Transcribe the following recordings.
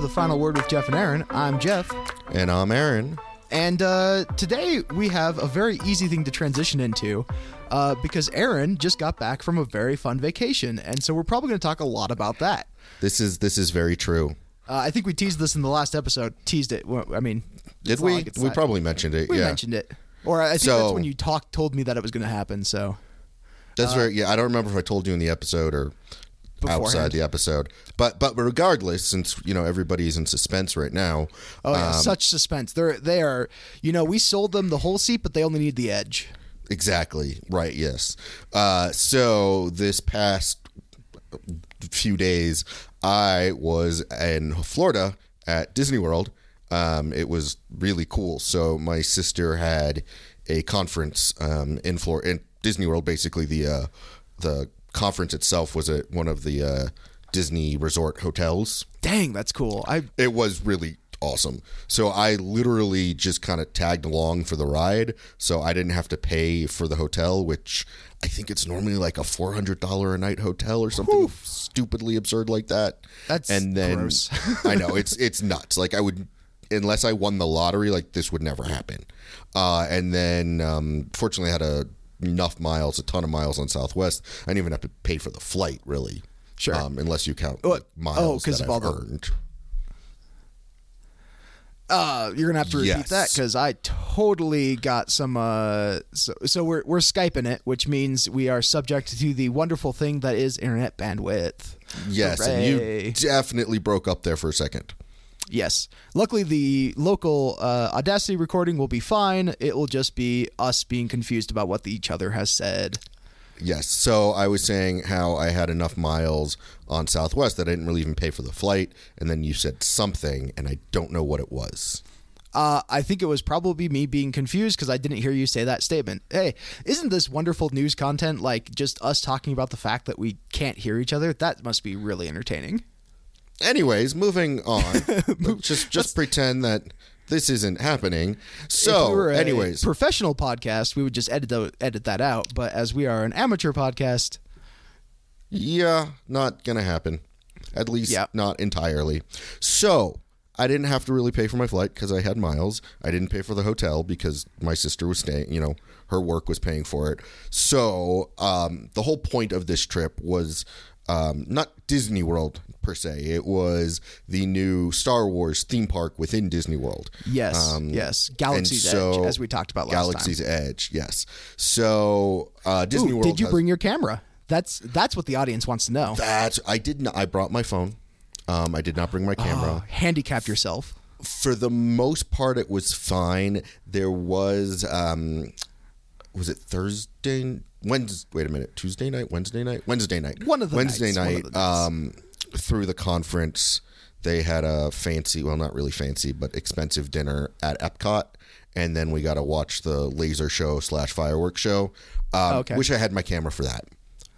to the final word with Jeff and Aaron. I'm Jeff, And I'm Aaron. and uh, today we have a very easy thing to transition into uh, because Aaron just got back from a very fun vacation, and so we're probably going to talk a lot about that. This is this is very true. Uh, I think we teased this in the last episode. Teased it. Well, I mean, Did we? like we probably mentioned it. we yeah, mentioned it, or I think that's when you talked told me that it was going to happen. So that's very. Yeah, I don't remember if I told you in the episode or Beforehand. outside the episode. But but regardless, since you know everybody's in suspense right now. Oh yeah, um, such suspense. They're they are. You know, we sold them the whole seat, but they only need the edge. Exactly. Right. Yes. Uh, so this past few days, I was in Florida at Disney World. Um, it was really cool. So my sister had a conference um, in Florida, in Disney World. Basically, the uh, the conference itself was at one of the uh, Disney resort hotels Dang, that's cool. I it was really awesome. So I literally just kind of tagged along for the ride, so I didn't have to pay for the hotel, which I think it's normally like a four hundred dollar a night hotel or something stupidly absurd like that. That's and then. I know it's it's nuts. Like I would. Unless I won the lottery, like this would never happen. Uh, and then, um, fortunately, I had a, enough miles, a ton of miles on Southwest. I didn't even have to pay for the flight, really. Sure. Um, unless you count Oh, like, oh, miles 'cause that of I've all the- earned. uh, you're gonna have to repeat Yes. that because I totally got some. Uh, so so we're we're skyping it, which means we are subject to the wonderful thing that is internet bandwidth. Yes, Hooray. and you definitely broke up there for a second. Yes. Luckily, the local uh, Audacity recording will be fine. It will just be us being confused about what each other has said. Yes. So I was saying how I had enough miles on Southwest that I didn't really even pay for the flight, and then you said something, and I don't know what it was. Uh, I think it was probably me being confused because I didn't hear you say that statement. Hey, isn't this wonderful news content like just us talking about the fact that we can't hear each other? That must be really entertaining. Anyways, moving on. Just just pretend that this isn't happening. So, we anyways, professional podcast, we would just edit tho- edit that out. But as we are an amateur podcast, yeah, not gonna happen. At least Yep. not entirely. So I didn't have to really pay for my flight because I had miles. I didn't pay for the hotel because my sister was staying. You know, her work was paying for it. So um, the whole point of this trip was um, not Disney World per se. It was the new Star Wars theme park within Disney World. yes, Um, yes, Galaxy's so- Edge, as we talked about last Galaxy's time. Galaxy's Edge, yes. So uh, Disney Ooh, World. did you has- bring your camera? That's that's what the audience wants to know. That's I did not. I brought my phone. Um, I did not bring my camera. Oh, handicapped yourself. For the most part, it was fine. There was, um, was it Thursday? Wednesday? Wait a minute. Tuesday night? Wednesday night? Wednesday night. One of the Wednesday nights, night. the nights. Um, through the conference, they had a fancy, well, not really fancy, but expensive dinner at Epcot, and then we got to watch the laser show slash fireworks show. Um, Okay. Wish I had my camera for that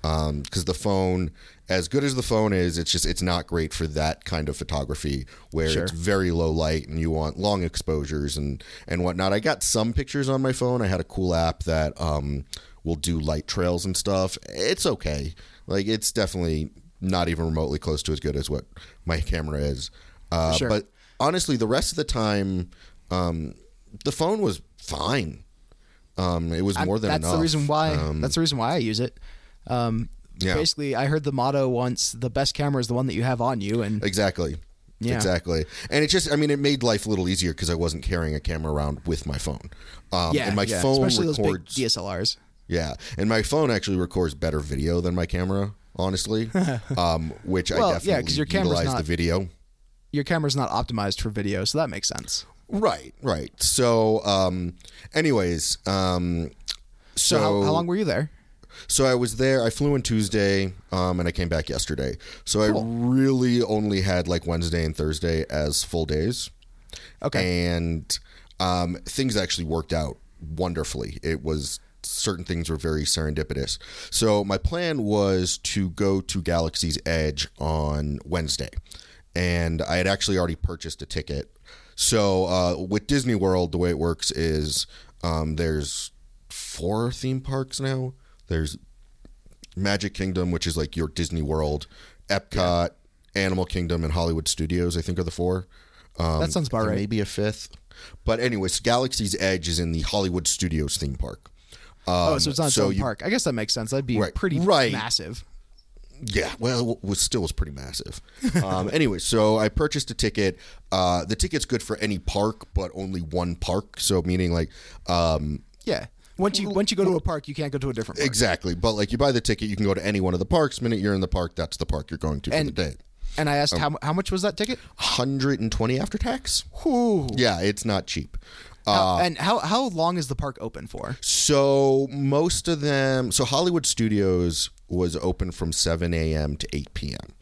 because the phone, as good as the phone is, it's just it's not great for that kind of photography where Sure. it's very low light and you want long exposures and and whatnot. I got some pictures on my phone. I had a cool app that um, will do light trails and stuff. It's okay. Like it's definitely not even remotely close to as good as what my camera is. Uh, Sure. But honestly, the rest of the time, um, the phone was fine. Um, it was more than that's enough. the reason why. Um, that's the reason why I use it. Um, Yeah. Basically, I heard the motto once: "The best camera is the one that you have on you." And Exactly. Yeah. Exactly. And it just, I mean, it made life a little easier because I wasn't carrying a camera around with my phone. Um, yeah, and my yeah, phone especially records. DSLRs. yeah. And my phone actually records better video than my camera, honestly. um, which Well, I yeah, definitely 'cause your utilize not- the video. Your camera's not optimized for video, so that makes sense. Right, right. So, um, anyways, um, so, So, how, how long were you there? So I was there. I flew in Tuesday, um, and I came back yesterday. So I really only had like Wednesday and Thursday as full days. Okay. And um, things actually worked out wonderfully. It was certain things were very serendipitous. So my plan was to go to Galaxy's Edge on Wednesday, and I had actually already purchased a ticket. So uh, with Disney World, the way it works is um, there's four theme parks now. There's Magic Kingdom, which is like your Disney World, Epcot, Animal Kingdom, and Hollywood Studios. I think are the four. Um, That sounds about right. Maybe a fifth. But anyways, Galaxy's Edge is in the Hollywood Studios theme park. Oh, so it's not its so own you- park. I guess that makes sense. That'd be Right. pretty Right. massive. Yeah, well, it was still was pretty massive. Um, anyway, so I purchased a ticket. Uh, the ticket's good for any park, but only one park. So meaning like, um, Yeah. Once you once you go to a park, you can't go to a different park. exactly. But like, you buy the ticket, you can go to any one of the parks. Minute you're in the park, that's the park you're going to for And- the day. And I asked how how much was that ticket? Hundred and twenty after tax. Ooh. Yeah, it's not cheap. Uh, and how how long is the park open for? So most of them, so Hollywood Studios was open from seven a.m. to eight p.m.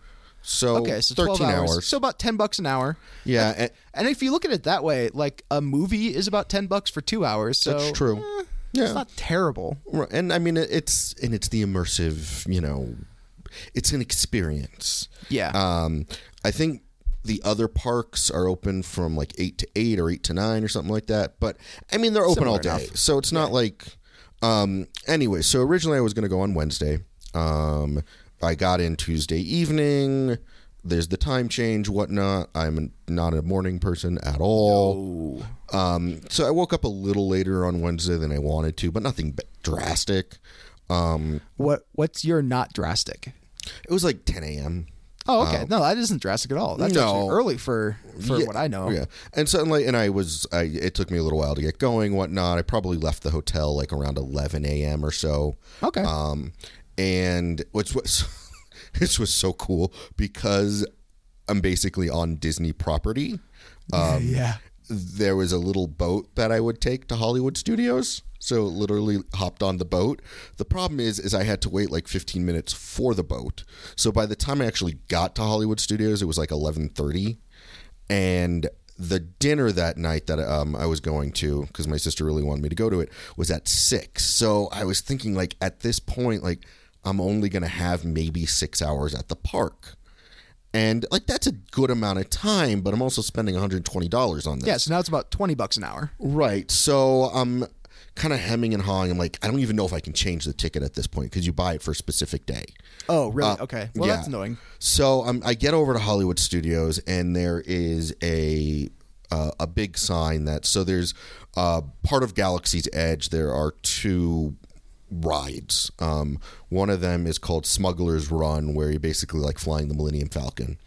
So Okay, so 12 thirteen hours. hours. So about 10 bucks an hour. Yeah, and, And if you look at it that way, like a movie is about 10 bucks for 2 hours. So that's true. eh, yeah, It's not terrible. Right, and I mean it's and it's the immersive, you know, it's an experience. Yeah. Um, I think the other parks are open from like eight to eight or eight to nine or something like that. But I mean they're open all day, enough. so it's not like. Um, anyway, so originally I was going to go on Wednesday. Um, I got in Tuesday evening. There's the time change, whatnot. I'm not a morning person at all. oh. Um, so I woke up a little later on Wednesday than I wanted to, but nothing drastic. Um, What what's your not drastic? it was like 10 a.m. Oh, okay. no, that isn't drastic at all. That's No. early for for Yeah, what I know. Yeah, and suddenly, and I was, I it took me a little while to get going, whatnot. I probably left the hotel like around 11 a.m. or so. Okay. Um, and which was, this was so cool because I'm basically on Disney property. Um, yeah. There was a little boat that I would take to Hollywood Studios. So literally hopped on the boat. The problem is, is I had to wait like 15 minutes for the boat. So by the time I actually got to Hollywood Studios, it was like 11:30, and the dinner that night that um, I was going to, because my sister really wanted me to go to it, was at six. So I was thinking, like at this point, like I'm only gonna have maybe six hours at the park. And like that's a good amount of time, but I'm also spending $120 on this. Yeah, so now it's about 20 bucks an hour. Right. So I'm kind of hemming and hawing. I'm like, I don't even know if I can change the ticket at this point because you buy it for a specific day. Oh, really? Uh, okay. Well, yeah. that's annoying. So um, I get over to Hollywood Studios, and there is a uh, a big sign that so there's uh, part of Galaxy's Edge. There are two rides. Um, one of them is called Smuggler's Run, where you're basically like flying the Millennium Falcon,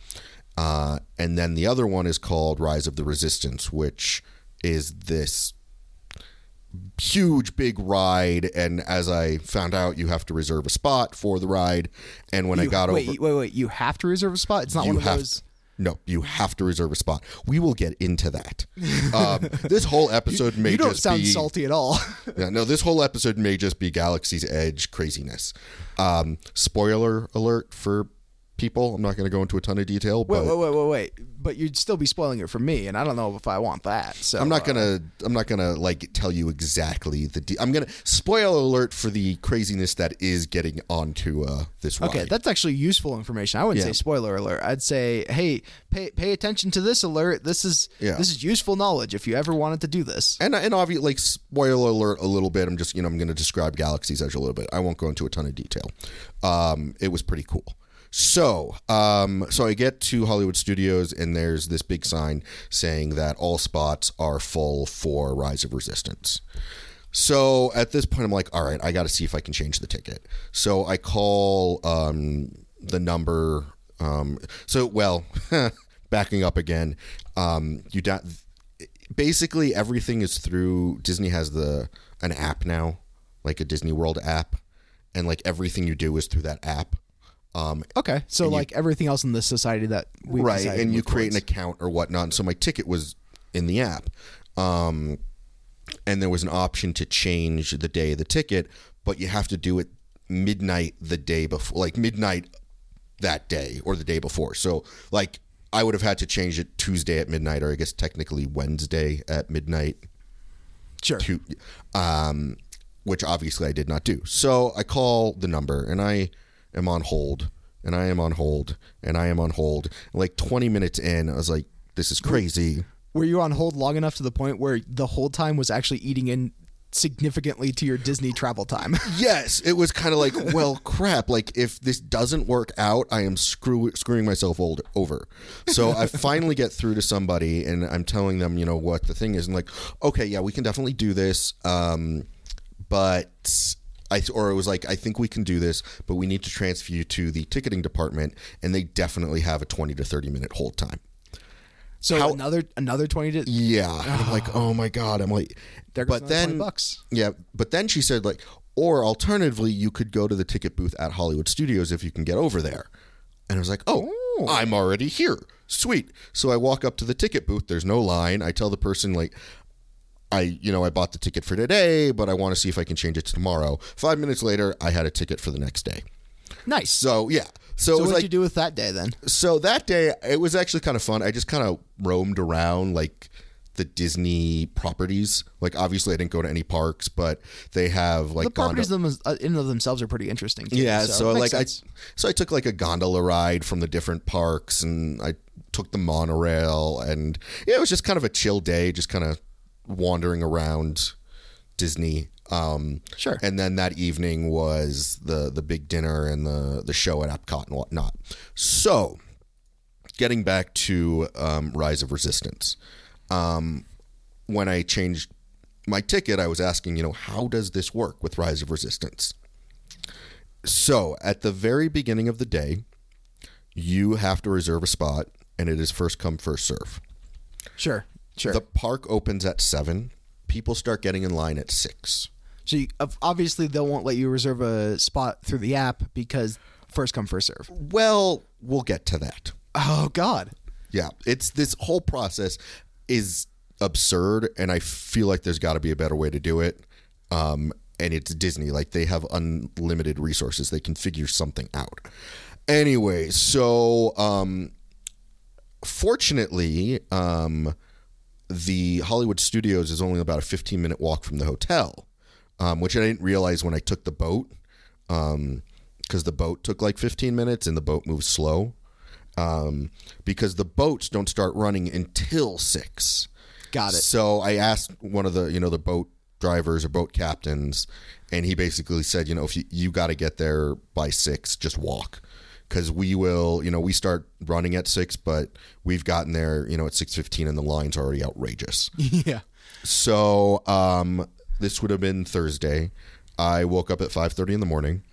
uh, and then the other one is called Rise of the Resistance, which is this huge big ride and as i found out you have to reserve a spot for the ride and when i got wait, over wait, wait. wait, You have to reserve a spot? It's not you one of those. No you have to reserve a spot. We will get into that. Um, this whole episode may You don't just sound be salty at all. yeah, no this whole episode may just be galaxy's edge craziness. Um, spoiler alert for people i'm not going to go into a ton of detail but wait, wait, wait, wait, wait. But you'd still be spoiling it for me, and I don't know if I want that. So I'm not uh, gonna. I'm not gonna like tell you exactly the. De- I'm gonna spoil alert for the craziness that is getting onto uh, this ride. Okay, that's actually useful information. I wouldn't Yeah. say spoiler alert. I'd say, hey, pay pay attention to this alert. This is Yeah. this is useful knowledge if you ever wanted to do this. and and obviously, like spoiler alert a little bit. I'm just you know I'm going to describe Galaxy's Edge a little bit. I won't go into a ton of detail. Um, it was pretty cool. So, um, so I get to Hollywood Studios, and there's this big sign saying that all spots are full for Rise of Resistance. So at this point, I'm like, all right, I got to see if I can change the ticket. So I call um, the number. Um, so well, backing up again, um, you da- basically everything is through Disney has the an app now, like a Disney World app, and like everything you do is through that app. Um, Okay, so like everything else in this society that we right, and you create an account or whatnot. And so my ticket was in the app, um, and there was an option to change the day of the ticket, but you have to do it midnight the day before, like midnight that day or the day before. So like I would have had to change it Tuesday at midnight, or I guess technically Wednesday at midnight. sure. to um which obviously I did not do. So I call the number and I am on hold and I am on hold and I am on hold. Like 20 minutes in, I was like this is crazy. Were you on hold long enough to the point where the whole time was actually eating in significantly to your Disney travel time. Yes, it was kind of like, well, crap. Like, if this doesn't work out, I am screw- screwing myself old- over. So I finally get through to somebody, and I'm telling them, you know, what the thing is, and like, okay, yeah, we can definitely do this, um, but. I, or it was like, I think we can do this, but we need to transfer you to the ticketing department, and they definitely have a 20 to 30 minute hold time. So How- another another twenty to Yeah. And I'm like, ah. oh my God. I'm like, there but another 20 then, bucks. yeah, but then she said like, or alternatively, you could go to the ticket booth at Hollywood Studios if you can get over there. And I was like, oh, oh. I'm already here. Sweet. So I walk up to the ticket booth. There's no line. I tell the person like, I you know I bought the ticket for today, but I want to see if I can change it to tomorrow. Five minutes later, I had a ticket for the next day. Nice. So yeah. So, So what did like you do with that day then? so that day it was actually kind of fun. I just kind of roamed around like the Disney properties. Like obviously I didn't go to any parks, but they have like The properties gondola- them uh, in and of themselves are pretty interesting. Too, yeah, so, it like makes I so I took like a gondola ride from the different parks and I took the monorail and yeah, it was just kind of a chill day, just kind of wandering around Disney. Um Sure. and then that evening was the the big dinner and the the show at Epcot and whatnot. So, getting back to um, Rise of Resistance, um, when I changed my ticket, I was asking, you know, how does this work with Rise of Resistance? So, at the very beginning of the day, you have to reserve a spot, and it is first come first serve. Sure, sure. The park opens at seven. People start getting in line at six. so you, obviously they won't let you reserve a spot through the app because first come first serve. Well, we'll get to that. Oh God. Yeah, it's this whole process is absurd, and I feel like there's got to be a better way to do it. Um, and it's Disney; like they have unlimited resources; they can figure something out. Anyway, so um, fortunately, um, the Hollywood Studios is only about a 15 minute walk from the hotel, um, which I didn't realize when I took the boat, because the boat took like 15 minutes and the boat moves slow um, because the boats don't start running until six. Got it. So I asked one of the you know the boat drivers or boat captains, and he basically said, you know, if you, you got to get there by six, just walk, because we will, you know, we start running at six, but we've gotten there, you know, at six fifteen, and the line's are already outrageous. yeah. So um, this would have been Thursday. I woke up at five thirty in the morning.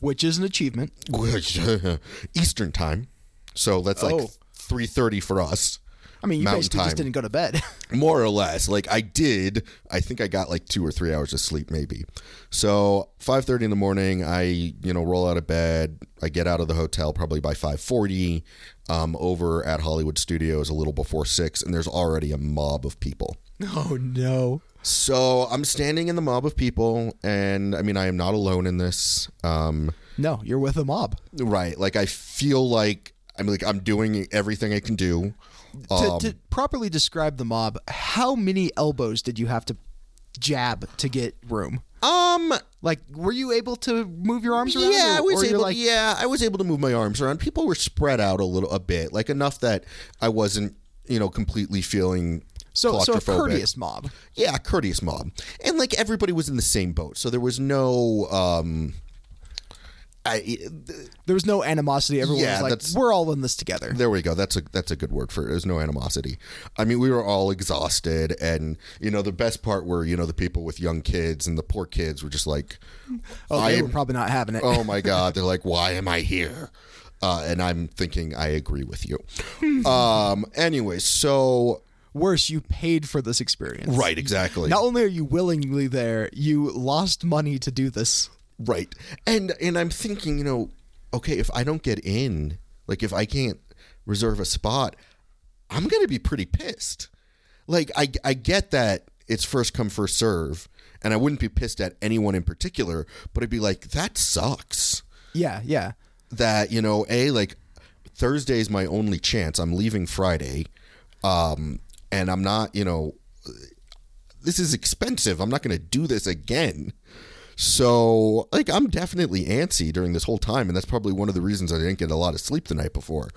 Which is an achievement. Eastern time. So that's like Oh. 3:30 for us. I mean, you Mountain basically time. just didn't go to bed. More or less. Like I did, I think I got like 2 or 3 hours of sleep maybe. So 5:30 in the morning, I, you know, roll out of bed. I get out of the hotel probably by 5:40. Um, over at Hollywood Studios a little before 6 and there's already a mob of people. oh no. So I'm standing in the mob of people and I mean I am not alone in this. Um, No, you're with a mob. Right. Like I feel like I'm like I'm doing everything I can do. To, Um, to properly describe the mob, how many elbows did you have to jab to get room? um Like, were you able to move your arms around? yeah, I was able like, yeah, I was able to move my arms around. People were spread out a little a bit, like enough that I wasn't, you know, completely feeling so so a courteous mob. Yeah, courteous mob. And like everybody was in the same boat. So there was no um I There was no animosity. Everyone Yeah, was like, "We're all in this together." There we go. That's a that's a good word for it. There's no animosity. I mean, we were all exhausted, and you know, the best part were you know the people with young kids and the poor kids were just like, Oh, they am- were probably not having it. oh my god, they're like, why am I here? Uh, and I'm thinking, I agree with you. um. Anyway, so Worse, you paid for this experience. right, exactly. Not only are you willingly there, you lost money to do this. Right. And and I'm thinking, you know, okay, if I don't get in, like if I can't reserve a spot, I'm going to be pretty pissed. Like I I get that it's first come first serve, and I wouldn't be pissed at anyone in particular, but I'd be like that sucks. Yeah, yeah. That, you know, A like Thursday's my only chance. I'm leaving Friday. Um and I'm not, you know, this is expensive. I'm not going to do this again. So, like, I'm definitely antsy during this whole time, and that's probably one of the reasons I didn't get a lot of sleep the night before.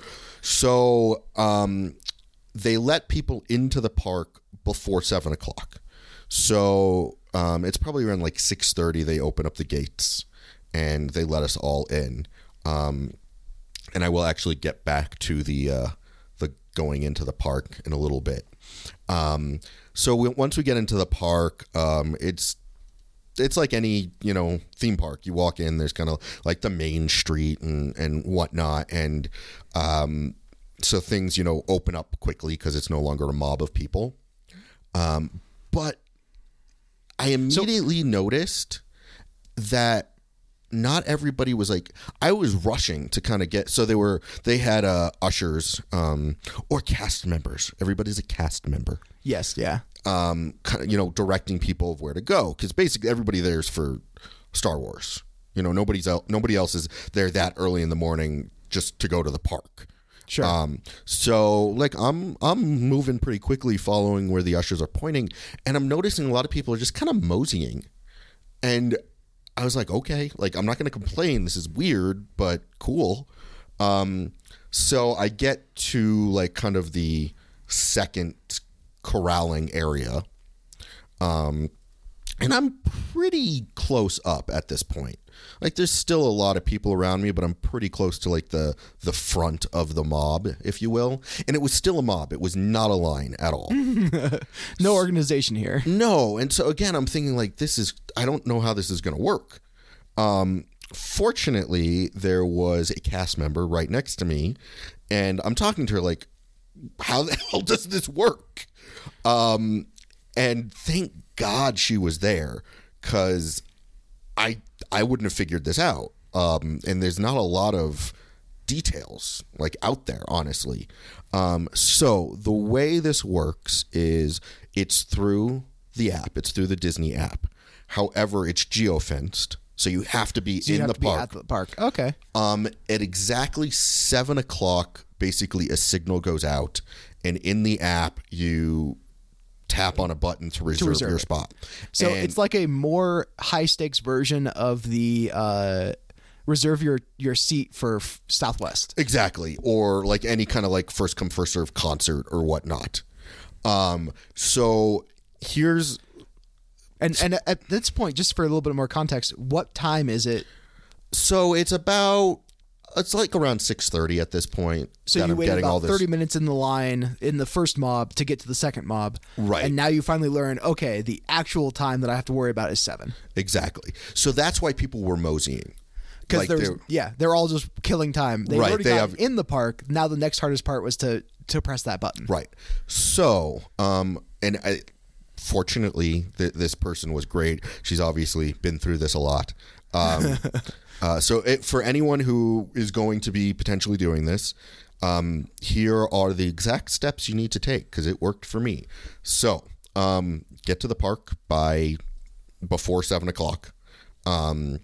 So, um, they let people into the park before seven o'clock. So um, it's probably around like six thirty. They open up the gates and they let us all in. Um, and I will actually get back to the uh, the going into the park in a little bit. Um, so we, once we get into the park, um, it's it's like any you know theme park. You walk in, there's kind of like the main street and and whatnot, and um, so things you know open up quickly because it's no longer a mob of people. Um, but I immediately noticed that not everybody was like I was rushing to kind of get so they were they had uh ushers um or cast members everybody's a cast member Yes, yeah. Um kind of you know directing people of where to go cuz basically everybody there's for Star Wars you know nobody's out nobody else is there that early in the morning just to go to the park Sure. um, so like I'm I'm moving pretty quickly, following where the ushers are pointing, and I'm noticing a lot of people are just kind of moseying, and I was like, okay, like I'm not going to complain. This is weird, but cool. Um, so I get to like kind of the second corralling area, um, and I'm pretty close up at this point. Like there's still a lot of people around me, but I'm pretty close to like the the front of the mob, if you will. And it was still a mob. It was not a line at all. no organization here. no. And so again, I'm thinking like this is I don't know how this is going to work. Um fortunately, there was a cast member right next to me and I'm talking to her like how the hell does this work? Um and thank God she was there cuz I I wouldn't have figured this out. Um, and there's not a lot of details like out there, honestly. Um, so the way this works is it's through the app. It's through the Disney app. However, it's geofenced, so you have to be You in the park. at the park. Okay. Um, at exactly seven o'clock, basically a signal goes out, and in the app you tap on a button to reserve, reserve your it. spot. So And- it's like a more high stakes version of the uh, reserve your your seat for f- Southwest. Exactly, or like any kind of like first come first serve concert or whatnot. Um, so here's And and at this point, just for a little bit more context, what time is it? so it's about it's like around six thirty at this point So you waited getting all about this. thirty minutes in the line in the first mob to get to the second mob, Right. And now you finally learn, okay, the actual time that I have to worry about is seven. Exactly. So that's why people were moseying. Because Like there's they're- yeah, they're all just killing time. They Right, already they have- in the park. Now the next hardest part was to to press that button. Right. So, um, and I, fortunately, th- this person was great. She's obviously been through this a lot. Um, uh, so, it, for anyone who is going to be potentially doing this, um, here are the exact steps you need to take because it worked for me. So, um, get to the park by before seven o'clock. Um,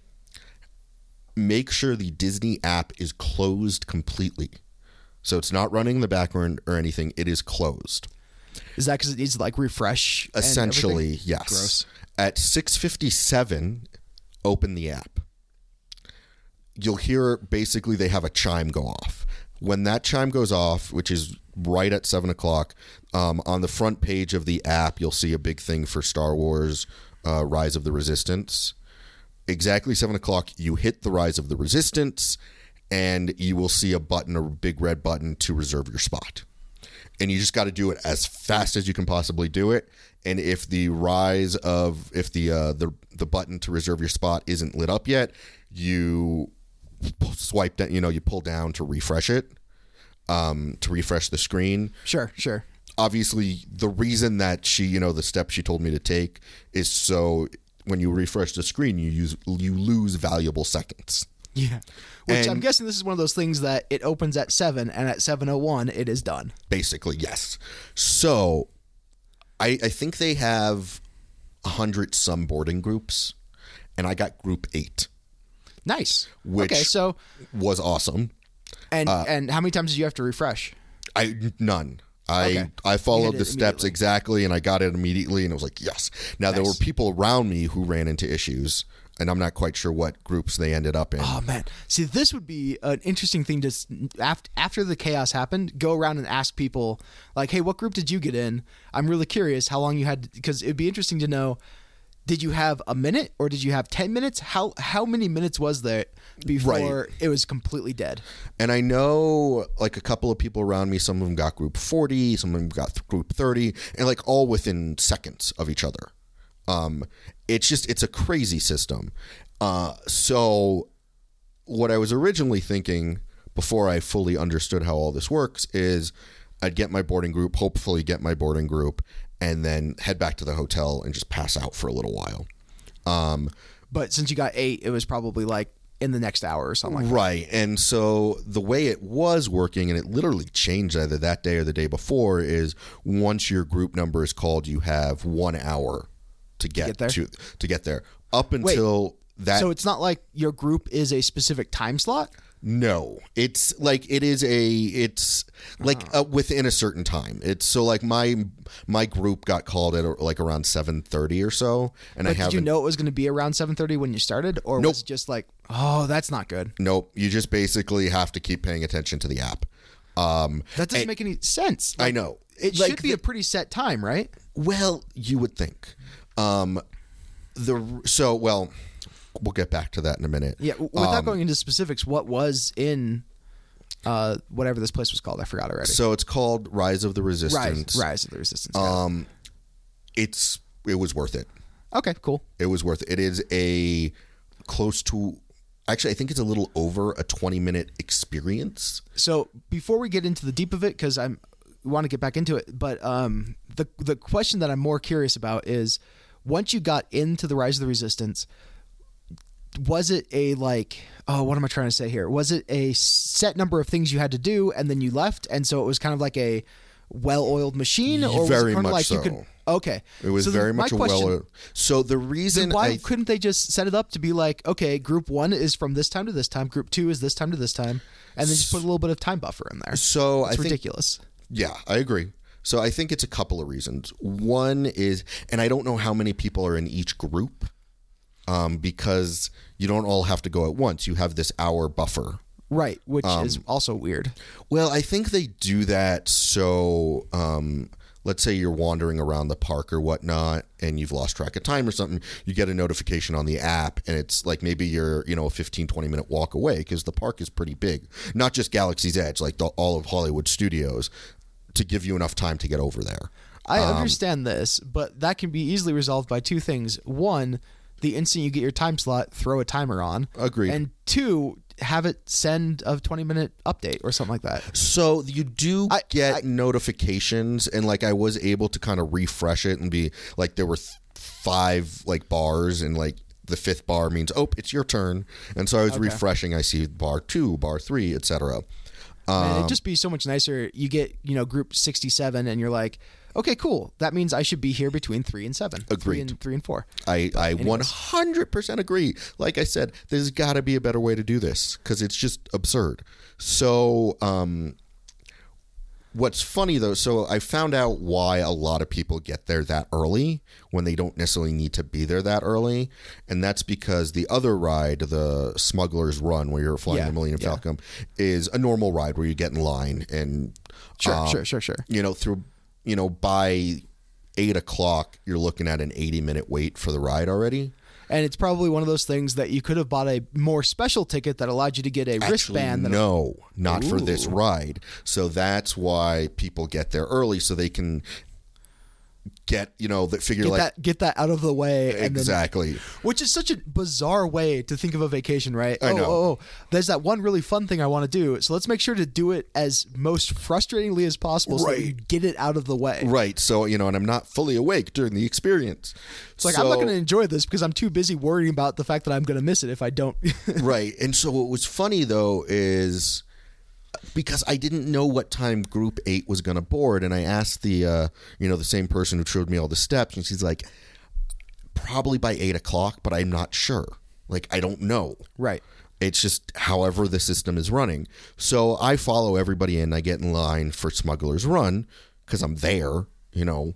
make sure the Disney app is closed completely. So it's not running in the background or anything. It is closed. Is that because it needs to like refresh? Essentially, yes. Gross. At 6:57, open the app. You'll hear basically they have a chime go off. When that chime goes off, which is right at seven o'clock, um, on the front page of the app, you'll see a big thing for Star Wars: uh, Rise of the Resistance. Exactly seven o'clock, you hit the Rise of the Resistance, and you will see a button, a big red button to reserve your spot and you just got to do it as fast as you can possibly do it. And if the rise of if the uh, the the button to reserve your spot isn't lit up yet, you swipe down. You know, you pull down to refresh it, um, to refresh the screen. Sure, sure. Obviously, the reason that she, you know, the step she told me to take is so when you refresh the screen, you use you lose valuable seconds. Yeah. Which I'm guessing this is one of those things that it opens at seven, and at seven oh one it is done. basically yes so i i think they have a hundred some boarding groups and i got group eight Nice. Which- okay, so was awesome and Uh, and how many times did you have to refresh? i none I, Okay. I followed the steps exactly and I got it immediately and I was like, yes. Now there were people around me who ran into issues. and I'm not quite sure what groups they ended up in. Oh man, see, this would be an interesting thing to after after the chaos happened, go around and ask people like, "Hey, what group did you get in?" I'm really curious how long you had because it'd be interesting to know. Did you have a minute or did you have ten minutes? How how many minutes was there before Right. it was completely dead? And I know like a couple of people around me, some of them got group 40, some of them got group 30, and like all within seconds of each other. Um, it's just, it's a crazy system. Uh, so, what I was originally thinking before I fully understood how all this works is I'd get my boarding group, hopefully get my boarding group, and then head back to the hotel and just pass out for a little while. Um, But since you got eight, it was probably like in the next hour or something. Like Right. And so the way it was working, and it literally changed either that day or the day before, is once your group number is called, you have one hour to get, get there? to to get there. Up until that So it's not like your group is a specific time slot. No, it's like it is a it's like uh, within a certain time. It's so like my my group got called at like around seven thirty or so, and I But did you know it was going to be around 7:30 when you started, or Nope. was it just like, oh, that's not good? Nope, you just basically have to keep paying attention to the app. Um, That doesn't make any sense. I know It Like should be the- a pretty set time, right? Well, you would think. Um, the so well, we'll get back to that in a minute. Yeah. Without Um, going into specifics, what was in uh, whatever this place was called? I forgot already. So it's called Rise of the Resistance. Rise of the Resistance. got it. Um, it's it was worth it. okay, cool. It was worth it. It is a close to. Actually, I think it's a little over a twenty minute experience. So before we get into the deep of it, because I'm want to get back into it, but um, the the question that I'm more curious about is once you got into the Rise of the Resistance, was it a like oh what am I trying to say here? Was it a set number of things you had to do and then you left, and so it was kind of like a well-oiled machine, or was Very it kind of much like you so. could okay? It was So very my much a question- well. So the reason why I couldn't they just set it up to be like, okay, group one is from this time to this time, group two is this time to this time, and then just put a little bit of time buffer in there? so I It's think ridiculous. Yeah, I agree. So I think it's a couple of reasons. One is, and I don't know how many people are in each group, um, because you don't all have to go at once. You have this hour buffer. Right, which Um, is also weird. Well, I think they do that so. Um, let's say you're wandering around the park or whatnot, and you've lost track of time or something. You get a notification on the app, and it's like maybe you're you know a 15, 20 minute walk away because the park is pretty big. Not just Galaxy's Edge, like the, all of Hollywood Studios, to give you enough time to get over there. I Um, understand this, but that can be easily resolved by two things. One, the instant you get your time slot, throw a timer on. Agreed. And two, have it send a 20 minute update or something like that. So you do I- get I- notifications, and like I was able to kind of refresh it and be like there were th- five like bars, and like the fifth bar means oh it's your turn, and so I was refreshing. I see bar two, bar three, etc. Um, it'd just be so much nicer. You get, you know, group 67 and you're like, okay, cool. That means I should be here between three and seven. Three and, three and four. I I anyways. one hundred percent agree. Like I said, there's got to be a better way to do this because it's just absurd. So um. What's funny though, so I found out why a lot of people get there that early when they don't necessarily need to be there that early, and that's because the other ride, the Smuggler's Run, where you're flying Yeah, the Millennium yeah. Falcon, is a normal ride where you get in line and Sure, um, sure, sure, sure. you know through you know by eight o'clock you're looking at an 80 minute wait for the ride already And it's probably one of those things that you could have bought a more special ticket that allowed you to get a Actually, wristband. No not for this ride so that's why people get there early so they can get you know that figure get like that get that out of the way and then exactly which is such a bizarre way to think of a vacation, right? I oh, know. oh, oh, there's that one really fun thing I want to do, so let's make sure to do it as most frustratingly as possible, so that Right. you get it out of the way. right so you know and i'm not fully awake during the experience It's like I'm not going to enjoy this because I'm too busy worrying about the fact that I'm going to miss it if I don't. right. And so what was funny though is because I didn't know what time Group Eight was going to board, and I asked the uh, you know the same person who showed me all the steps, and she's like, probably by eight o'clock, but I'm not sure. Like I don't know. right. It's just however the system is running. So I follow everybody in. I get in line for Smuggler's Run because I'm there, you know.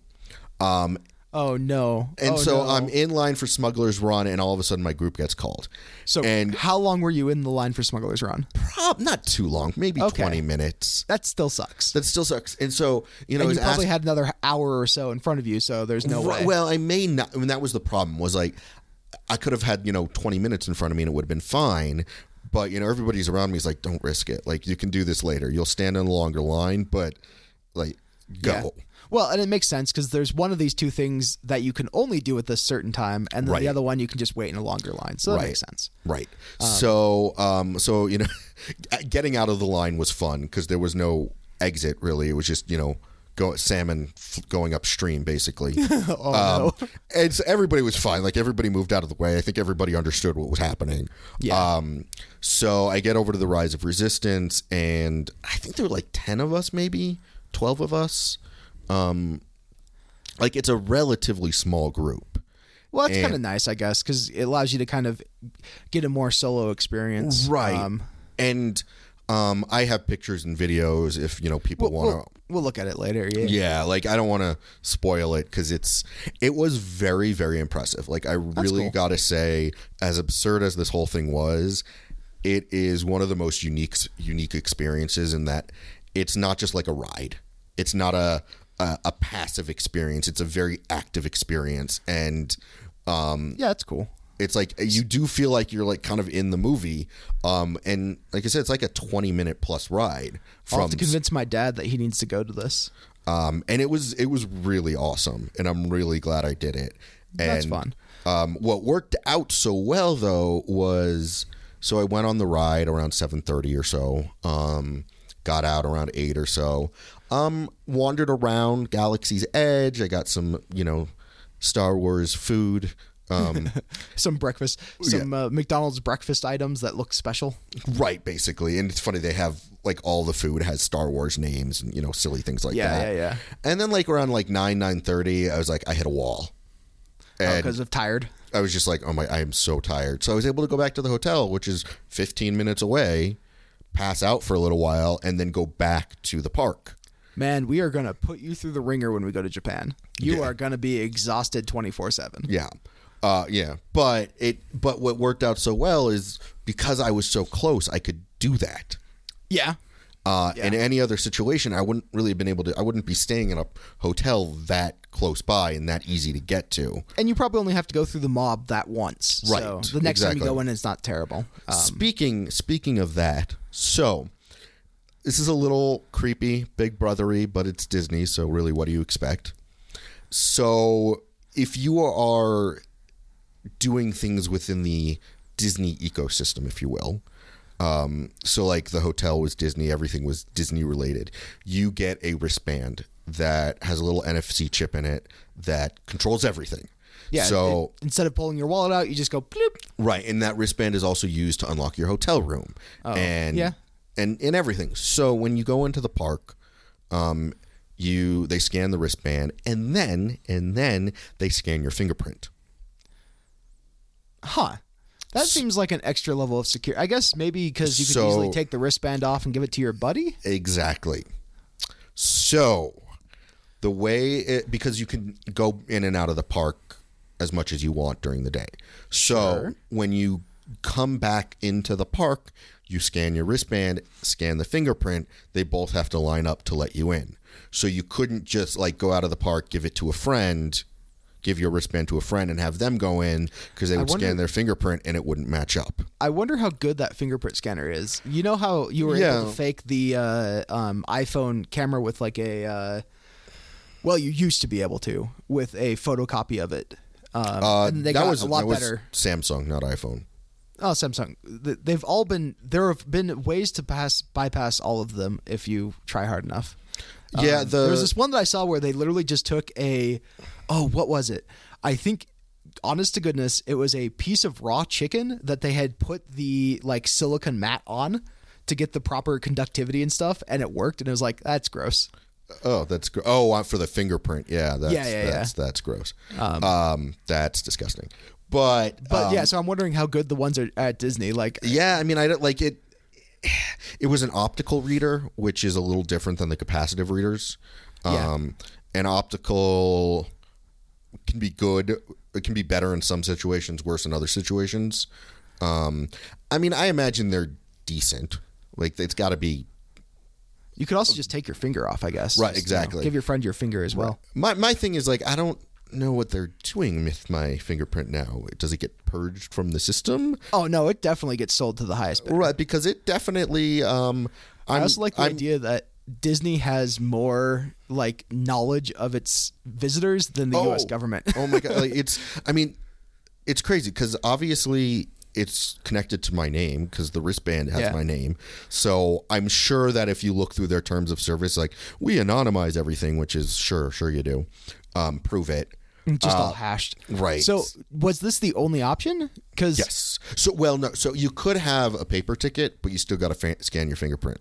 Um, Oh no! And Oh, so no. I'm in line for Smuggler's Run, and all of a sudden my group gets called. So and how long were you in the line for Smuggler's Run? prob not too long, maybe Okay. 20 minutes. That still sucks. That still sucks. And so you know, you probably asked- had another hour or so in front of you, so there's no Right, way. Well, I may not. I mean, that was the problem. Was like, I could have had you know 20 minutes in front of me, and it would have been fine. But you know, everybody's around me is like, don't risk it. Like, you can do this later. You'll stand in a longer line, but like, go. Yeah. Well, and it makes sense because there's one of these two things that you can only do at this certain time, and then Right. the other one you can just wait in a longer line. So that Right. makes sense. Right. so, um, so you know, getting out of the line was fun because there was no exit really. It was just you know, go salmon f- going upstream basically. Oh um, And so everybody was fine. Like everybody moved out of the way. I think everybody understood what was happening. Yeah. Um, so I get over to the Rise of Resistance, and I think there were like ten of us, maybe twelve of us. Um, like it's a relatively small group. Well, that's kind of nice, I guess, because it allows you to kind of get a more solo experience. right Um, and um i have pictures and videos if you know people we'll, want to we'll, we'll look at it later. Yeah. yeah like i don't want to spoil it because it's it was very very impressive like i really cool. gotta say as absurd as this whole thing was it is one of the most unique unique experiences in that it's not just like a ride it's not a a, a passive experience it's a very active experience and um Yeah, it's cool. it's like you do feel like you're like kind of in the movie um and like i said it's like a 20 minute plus ride I'll from have to convince my dad that he needs to go to this. um and it was it was really awesome and i'm really glad i did it and That's fun. um what worked out so well though was so i went on the ride around 7.30 or so um got out around 8 or so um wandered around galaxy's edge i got some you know star wars food um Some breakfast, some uh, McDonald's breakfast items that look special. Right, basically. And it's funny they have like all the food has Star Wars names and you know silly things like Yeah, that. yeah, yeah. And then like around like nine nine thirty, I was like I hit a wall, Because of tired. I was just like, oh my, I am so tired. So I was able to go back to the hotel, which is fifteen minutes away, pass out for a little while, and then go back to the park. Man, we are going to put you through the wringer when we go to Japan. You Yeah. are going to be exhausted 24 7. Yeah. Uh, yeah, but it, but what worked out so well is because I was so close, I could do that. Yeah. Uh, Yeah. In any other situation, I wouldn't really have been able to. I wouldn't be staying in a hotel that close by and that easy to get to. And you probably only have to go through the mob that once. So Right, the next time you go in, it's not terrible. Um, speaking speaking of that, so this is a little creepy, big brothery, but it's Disney, so really, what do you expect? So if you are doing things within the Disney ecosystem, if you will. Um, so like the hotel was Disney, everything was Disney related. You get a wristband that has a little NFC chip in it that controls everything. yeah. So it- instead of pulling your wallet out, you just go bloop. Right, and that wristband is also used to unlock your hotel room, and Oh, yeah. And in everything. So when you go into the park, um, you they scan the wristband, and then and then they scan your fingerprint. Huh. That seems like an extra level of security. I guess maybe because you could So- easily take the wristband off and give it to your buddy. Exactly. So the way it because you can go in and out of the park as much as you want during the day. So Sure. when you come back into the park, you scan your wristband, scan the fingerprint, they both have to line up to let you in. So you couldn't just like go out of the park, give it to a friend, give your wristband to a friend and have them go in because they would wonder- scan their fingerprint and it wouldn't match up. I wonder how good that fingerprint scanner is. You know how you were able to fake the uh, um, iPhone camera with like a. Uh, well, you used to be able to with a photocopy of it. Um, Uh, and they that got was a lot that was better. Samsung, not iPhone. Oh, Samsung. They've all been. There have been ways to pass bypass all of them if you try hard enough. Yeah, Um, the there was this one that I saw where they literally just took a. Oh, what was it? I think, honest to goodness, it was a piece of raw chicken that they had put the like silicon mat on to get the proper conductivity and stuff, and it worked. And it was like, that's gross. Oh, that's gr- oh uh, for the fingerprint. Yeah, that's, Yeah, yeah, that's that's gross. Um, that's disgusting. But But um, yeah, so I'm wondering how good the ones are at Disney. Like, yeah, I mean, I don't like it. It was an optical reader, which is a little different than the capacitive readers. Yeah. Um, an optical can be good. It can be better in some situations, worse in other situations. Um, I mean, I imagine they're decent. Like it's got to be You could also just take your finger off, I guess. Right, Just, you know, exactly. give your friend your finger as well. my my thing is like I don't know what they're doing with my fingerprint now. Does it get purged from the system? Oh no, it definitely gets sold to the highest bidder. Right, because it definitely. Um, I'm, also like the I'm- idea that Disney has more like knowledge of its visitors than the U.S. Oh. government. oh my god! Like, it's. I mean, it's crazy because obviously it's connected to my name because the wristband has Yeah. my name. So I'm sure that if you look through their terms of service, like we anonymize everything, which is sure, sure you do. Um, prove it. Just all hashed. right. So was this the only option? Because Yes. So well, no. So you could have a paper ticket, but you still got to fa- scan your fingerprint.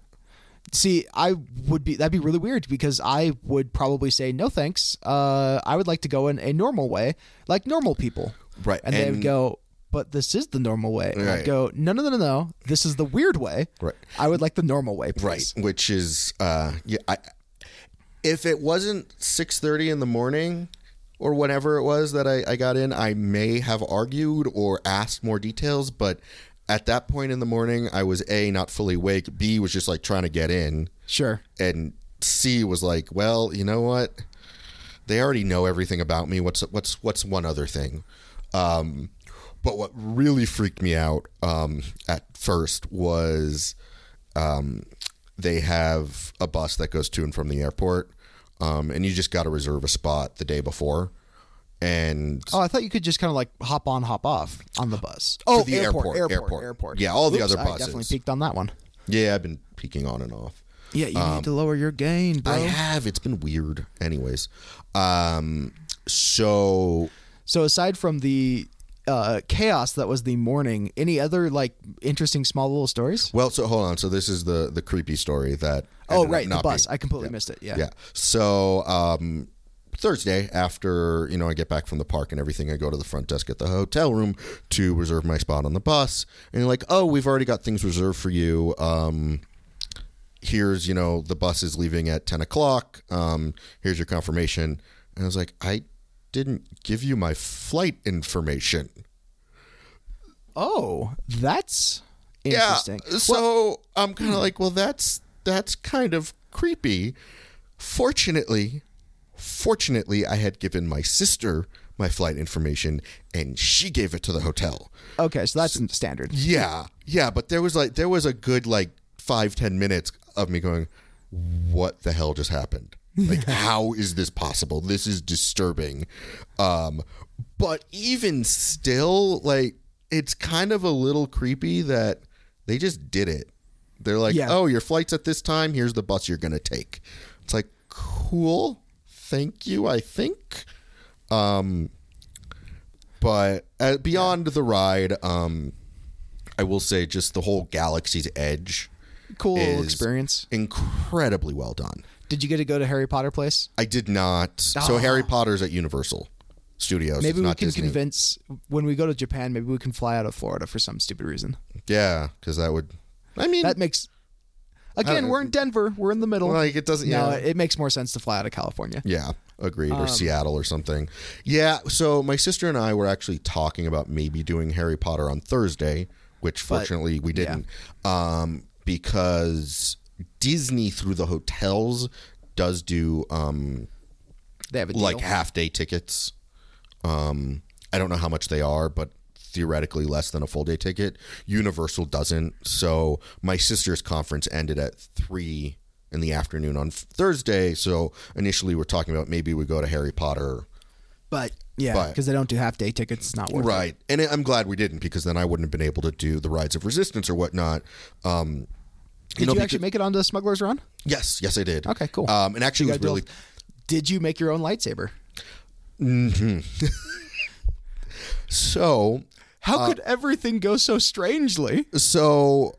see, I would be that'd be really weird because I would probably say no thanks. Uh, I would like to go in a normal way, like normal people. Right, And, they would go, but this is the normal way. And I'd go, no, no, no, no, no. This is the weird way. Right. I would like the normal way, please. Right. Which is, uh, yeah. I, if it wasn't six thirty in the morning or whatever it was that I, I got in, I may have argued or asked more details. But at that point in the morning, I was a not fully awake. B was just like trying to get in, Sure. and C was like, well, you know what? They already know everything about me. What's what's what's one other thing? Um, but what really freaked me out um, at first was um, they have a bus that goes to and from the airport, um, and you just got to reserve a spot the day before. And Oh, I thought you could just kind of like hop on, hop off on the bus. Oh, the airport, airport, airport, airport. airport. Yeah, all the Oops, other I definitely buses. peaked on that one. yeah, I've been peaking on and off. Yeah, you need to lower your gain, bro. I have. It's been weird. Anyways, um, so so aside from the uh, chaos that was the morning, any other like interesting small little stories? Well, so hold on. So this is the the creepy story that. Oh, right, the bus. being- I completely yeah. missed it. Yeah. Yeah. So um, Thursday, after you know I get back from the park and everything, I go to the front desk at the hotel room to reserve my spot on the bus, and you're like, "Oh, we've already got things reserved for you." Um, here's you know the bus is leaving at ten o'clock. Um, here's your confirmation, and I was like, I didn't give you my flight information. Oh, that's interesting. Yeah. So I'm kind of like, well, that's that's kind of creepy. Fortunately, fortunately, I had given my sister my flight information, and she gave it to the hotel. Okay, so that's standard. Yeah, yeah, but there was like there was a good like five ten minutes of me going, "What the hell just happened? Like, how is this possible? This is disturbing." Um, but even still, like, it's kind of a little creepy that they just did it. They're like, Yeah. "Oh, your flight's at this time. Here's the bus you're gonna take." It's like, cool. Thank you. I think. Um, but uh, beyond the ride, um, I will say just the whole Galaxy's Edge, Cool experience. incredibly well done. Did you get to go to Harry Potter Place? I did not. So Ah. Harry Potter's at Universal Studios. Maybe we can Disney. convince when we go to Japan. Maybe we can fly out of Florida for some stupid reason. Yeah, because that would. I mean, That makes. Again, we're in Denver. We're in the middle. like it doesn't. No, Yeah, it makes more sense to fly out of California. Yeah, agreed. Um, or Seattle or something. Yeah. So my sister and I were actually talking about maybe doing Harry Potter on Thursday, which But- fortunately we didn't, um, because Disney through the hotels does do um, They have a like half day tickets. Um, I don't know how much they are, but theoretically less than a full day ticket. Universal doesn't. So my sister's conference ended at three in the afternoon on Thursday. So initially we're talking about maybe we go to Harry Potter. but yeah, because they don't do half day tickets. It's not worth it. Right. And I'm glad we didn't because then I wouldn't have been able to do the Rise of Resistance or whatnot. Um, Did you, know, actually because- make it onto Smuggler's Run? yes, yes, I did. Okay, cool. Um, and actually, it was really. Did you make your own lightsaber? Mm-hmm. so. How Uh, could everything go so strangely? So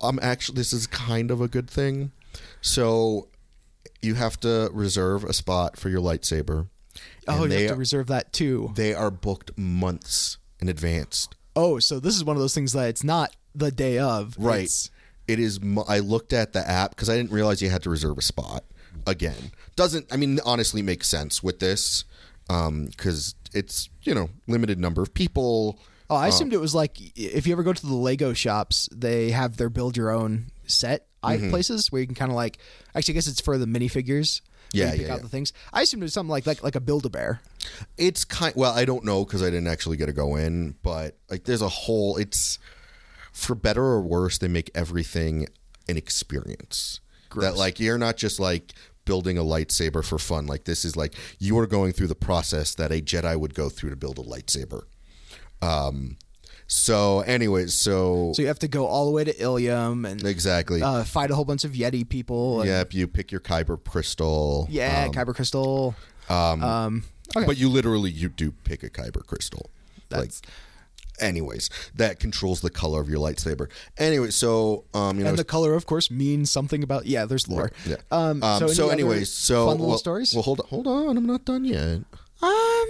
I'm actually this is kind of a good thing. So you have to reserve a spot for your lightsaber. Oh, you have to reserve that too. they are booked months in advance. Oh, so this is one of those things that it's not the day of. Right. It is I looked at the app cuz I didn't realize you had to reserve a spot. Again, doesn't I mean honestly makes sense with this. because it's you know limited number of people. Oh, I assumed it was like if you ever go to the Lego shops, they have their build your own set Mm-hmm. places where you can kind of like. Actually, I guess it's for the minifigures. Yeah, you pick yeah, out yeah. the things. I assumed it was something like like like a Build a Bear. It's kind well, I don't know because I didn't actually get to go in, but like there's a whole. It's for better or worse, they make everything an experience. That like you're not just like building a lightsaber for fun. Like this is like you are going through the process that a Jedi would go through to build a lightsaber. Um. So, anyways, so, So you have to go all the way to Ilum and exactly. uh, fight a whole bunch of Yeti people. And, Yep, you pick your kyber crystal. Yeah, um, Kyber Crystal. Um, okay. But you literally you do pick a kyber crystal. like That's- anyways, that controls the color of your lightsaber. Anyway, so um you know and the color, of course, means something about. Yeah, there's lore. yeah. Um, Um, so, so, any anyways, so fun little well, stories. Well, hold on, hold on, I'm not done yet. um,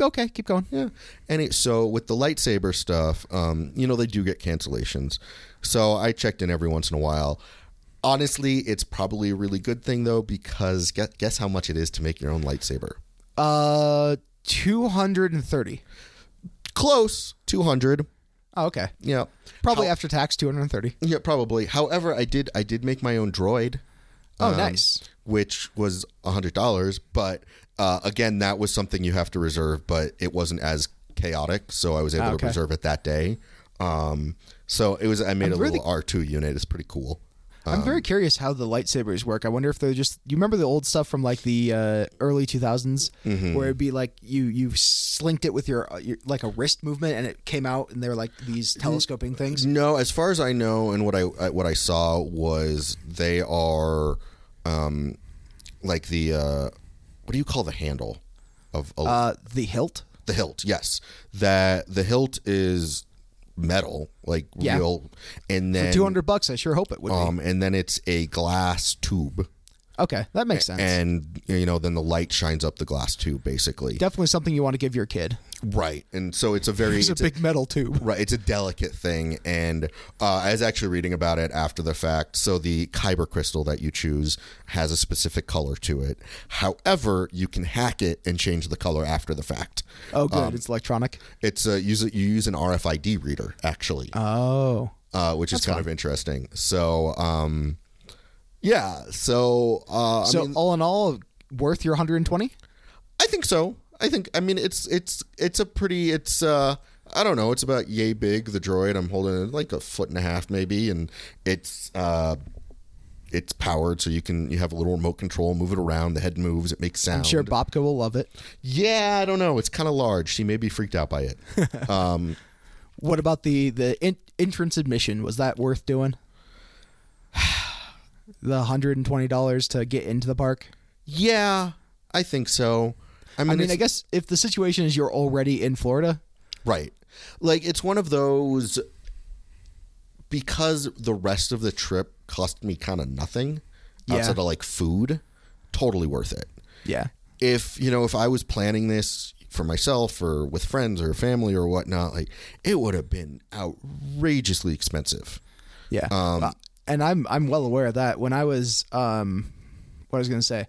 okay, keep going. Yeah. Any so with the lightsaber stuff, um, you know they do get cancellations. So I checked in every once in a while. Honestly, it's probably a really good thing though because guess, guess how much it is to make your own lightsaber. Uh, two hundred and thirty. Close, two hundred. Oh, okay. Yeah, Probably How- after tax, two hundred and thirty. yeah, probably. However, I did I did make my own droid. Oh, um, nice. Which was a hundred dollars, but uh, again, that was something you have to reserve. But it wasn't as chaotic, so I was able to okay. reserve it that day. Um, so it was. I made a really- little R two unit. It's pretty cool. I'm very curious how the lightsabers work. I wonder if they're just. You remember the old stuff from like the uh, early 2000s, Mm-hmm. where it'd be like you you slinked it with your, uh, your like a wrist movement, and it came out, and they were like these telescoping things. No, as far as I know, and what I I- what I saw was they are, um, like the uh, what do you call the handle of a, Uh, the hilt. the hilt? Yes, that the hilt is metal, like Yeah. real, and then Two hundred bucks. I sure hope it would Um, and then it's a glass tube, be. Okay, that makes sense. and you know, then the light shines up the glass tube, basically. Definitely something you want to give your kid. Right, and so it's a very It's a it's big metal tube. Right, it's a delicate thing, and uh, I was actually reading about it after the fact. So the kyber crystal that you choose has a specific color to it. However, you can hack it and change the color after the fact. Oh, good. Um, it's electronic. It's uh, use you use an RFID reader actually, Oh, uh, which is kind of interesting. So, um, yeah, so uh, so I mean, all in all, worth your 120? I think so. I think I mean it's it's it's a pretty it's uh I don't know it's about yay big the droid I'm holding it like a foot and a half maybe and it's uh it's powered so you can you have a little remote control move it around the head moves it makes sound I'm sure Bobka will love it. yeah I don't know it's kind of large she may be freaked out by it um What about the the in, entrance admission? Was that worth doing? The hundred and twenty dollars to get into the park. yeah I think so I mean, I mean, I guess if the situation is you're already in Florida, Right. Like it's one of those because the rest of the trip cost me kind of nothing Yeah. outside of like food, totally worth it. yeah, If, you know, if I was planning this for myself or with friends or family or whatnot, like it would have been outrageously expensive. yeah. Um, Uh, and I'm I'm well aware of that. When I was um, what I was going to say,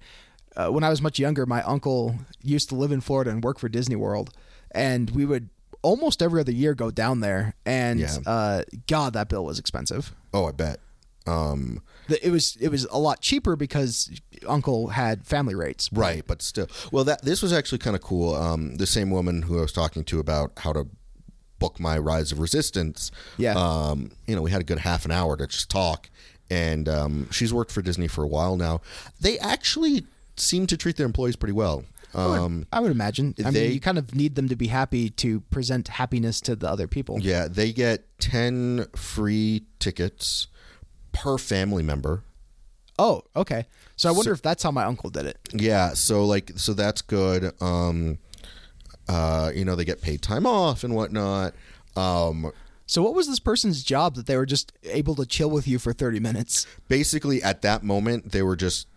uh, when I was much younger, my uncle used to live in Florida and work for Disney World, and we would almost every other year go down there. And Yeah. uh, God, that bill was expensive. Oh, I bet. Um, It was it was a lot cheaper because Uncle had family rates. Right, but still, well, that this was actually kind of cool. Um, the same woman who I was talking to about how to book my Rise of Resistance. Yeah. Um, you know, we had a good half an hour to just talk, and um, she's worked for Disney for a while now. They actually seem to treat their employees pretty well. Um, I would imagine. I they- mean, you kind of need them to be happy to present happiness to the other people. yeah, they get ten free tickets per family member. Oh, okay. So I wonder if that's how my uncle did it. Yeah, so like so that's good. Um uh you know, they get paid time off and whatnot. Um So what was this person's job that they were just able to chill with you for 30 minutes? basically at that moment they were just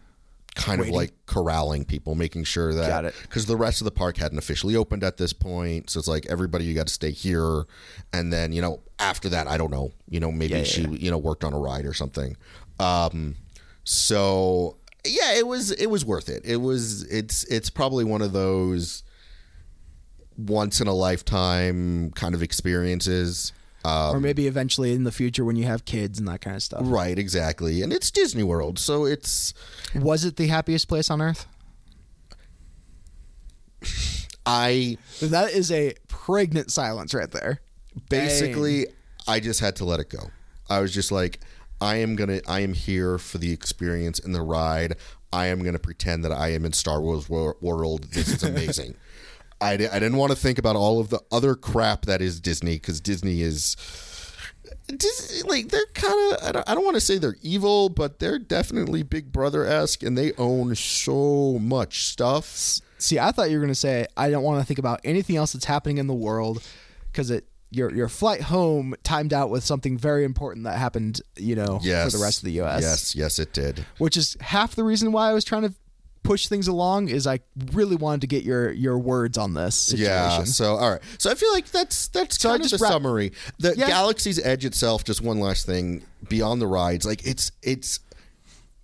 kind Waiting. of like corralling people, making sure that Got it. because the rest of the park hadn't officially opened at this point. So it's like everybody you got to stay here, and then you know after that I don't know, you know maybe Yeah, yeah, she you know worked on a ride or something. Um, so yeah, it was it was worth it. It was it's it's probably one of those once in a lifetime kind of experiences. Um, or maybe eventually in the future when you have kids and that kind of stuff. right, exactly. And it's Disney World, so it's Was it the happiest place on earth? I That is a pregnant silence right there. basically I just had to let it go. I was just like I am going to I am here for the experience and the ride. I am going to pretend that I am in Star Wars wor- world. This is amazing. I, I didn't want to think about all of the other crap that is Disney because Disney is Disney, like they're kind of I don't, I don't want to say they're evil, but they're definitely Big Brother esque, and they own so much stuff. See, I thought you were going to say I don't want to think about anything else that's happening in the world because it your your flight home timed out with something very important that happened, you know, Yes, for the rest of the U.S. Yes, yes, it did. which is half the reason why I was trying to push things along. Is I really wanted to get your your words on this situation. Yeah. So all right. So I feel like that's that's So I kind of just the wrap- summary. The Yeah. Galaxy's Edge itself. Just one last thing beyond the rides. Like it's it's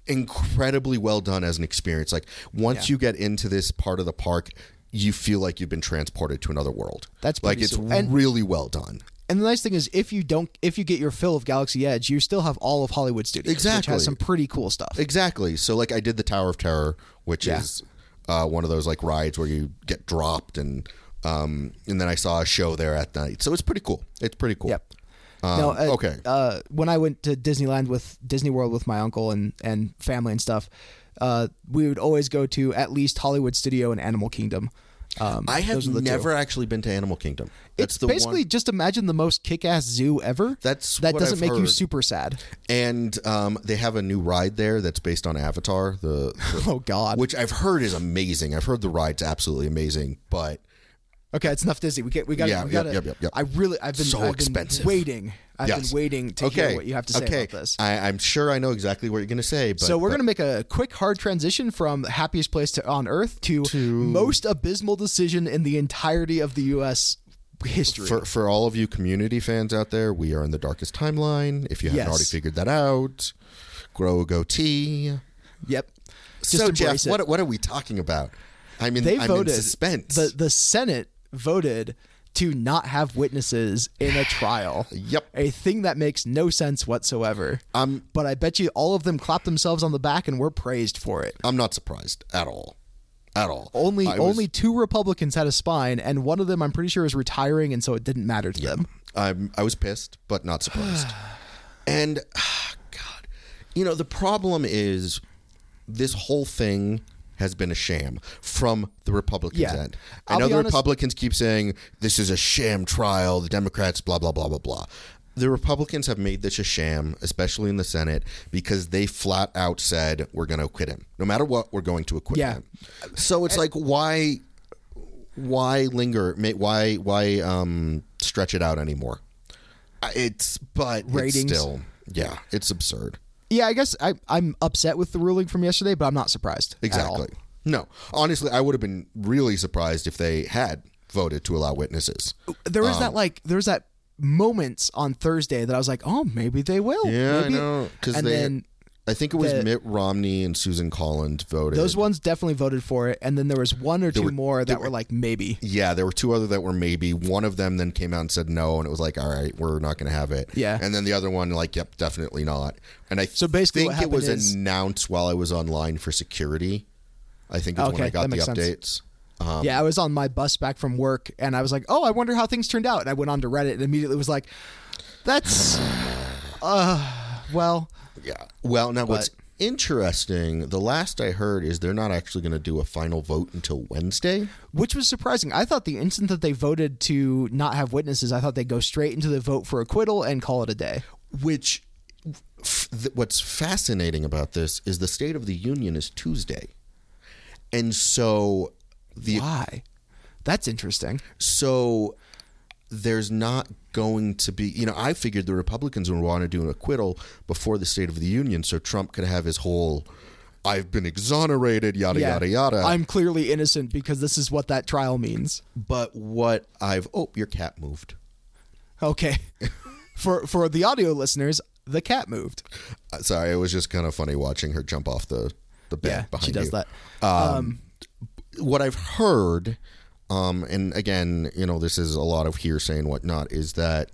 incredibly well done as an experience. Like once Yeah. you get into this part of the park, you feel like you've been transported to another world. That's like it's sweet. And- really well done. And the nice thing is, if you don't, if you get your fill of Galaxy Edge, you still have all of Hollywood Studios, which Exactly. has some pretty cool stuff. Exactly. So like I did the Tower of Terror, which Yeah. is uh, one of those like rides where you get dropped and um, and then I saw a show there at night. So it's pretty cool. It's pretty cool. Yep. Um, no, uh, okay. Uh, when I went to Disneyland with Disney World with my uncle and and family and stuff, uh, we would always go to at least Hollywood Studio and Animal Kingdom. Um, I have the two. never actually been to Animal Kingdom. That's It's the basically one, just imagine the most kick-ass zoo ever. That's that doesn't I've make you super sad. and um, they have a new ride there that's based on Avatar. The, the- Oh God. which I've heard is amazing. I've heard the ride's absolutely amazing, but Okay, it's enough Disney. We get we got Yeah, we yep, got yep, yep, yep. I really I've been So I've been expensive. waiting. I've Yes. been waiting to okay, hear what you have to say okay. about this. I, I'm sure I know exactly what you're going to say. But, so we're going to make a quick hard transition from the happiest place to, on earth to, most abysmal decision in the entirety of the U.S. history. For, for all of you community fans out there, we are in the darkest timeline. If you haven't Yes. already figured that out, grow a goatee. yep. Just so Jeff, it. what what are we talking about? I'm in, they I'm voted in suspense. The the Senate voted to not have witnesses in a trial. Yep. A thing that makes no sense whatsoever. I'm But I bet you all of them clapped themselves on the back and were praised for it. I'm not surprised at all, at all. Only I was- only two Republicans had a spine, and one of them I'm pretty sure is retiring, and so it didn't matter to them. I'm I was pissed, but not surprised. and ah, God, you know the problem is this whole thing has been a sham from the Republicans' Yeah. end. I I'll know the honest- Republicans keep saying this is a sham trial. The Democrats, blah blah blah blah blah. The Republicans have made this a sham, especially in the Senate, because they flat out said we're going to acquit him. No matter what, we're going to acquit Yeah. him. So it's like why why linger? Why why um, stretch it out anymore? It's but Ratings. It's still, yeah, it's absurd. Yeah, I guess I, I'm upset with the ruling from yesterday, but I'm not surprised. Exactly. No, honestly, I would have been really surprised if they had voted to allow witnesses. There was Um, that like there was that moments on Thursday that I was like, oh, maybe they will. Yeah, I maybe. know because And they. then I think it was the- Mitt Romney and Susan Collins voted. those ones definitely voted for it, and then there was one or two were- more that were like maybe. Yeah, there were two other that were maybe. One of them then came out and said no, and it was like, all right, we're not going to have it. Yeah. And then the other one, like, yep, definitely not. And I So basically think it was is- announced while I was online for security. I think is when I got the updates. Um, yeah, I was on my bus back from work, and I was like, oh, I wonder how things turned out. And I went on to Reddit and immediately was like, that's, uh, well, Yeah. Well, now what's interesting, the last I heard is they're not actually going to do a final vote until Wednesday. which was surprising. I thought the instant that they voted to not have witnesses, I thought they'd go straight into the vote for acquittal and call it a day. Which, f- th- what's fascinating about this is the State of the Union is Tuesday, and so the Why? That's interesting. so there's not going to be you know i figured the republicans would want to do an acquittal before the state of the union so trump could have his whole i've been exonerated yada Yeah. yada yada I'm clearly innocent because this is what that trial means. but what i've oh your cat moved Okay. for for the audio listeners, the cat moved. Uh, sorry it was just kind of funny watching her jump off the the bed Yeah, behind she does you. that. Um, what I've heard, um, and again, you know, this is a lot of hearsay and whatnot, is that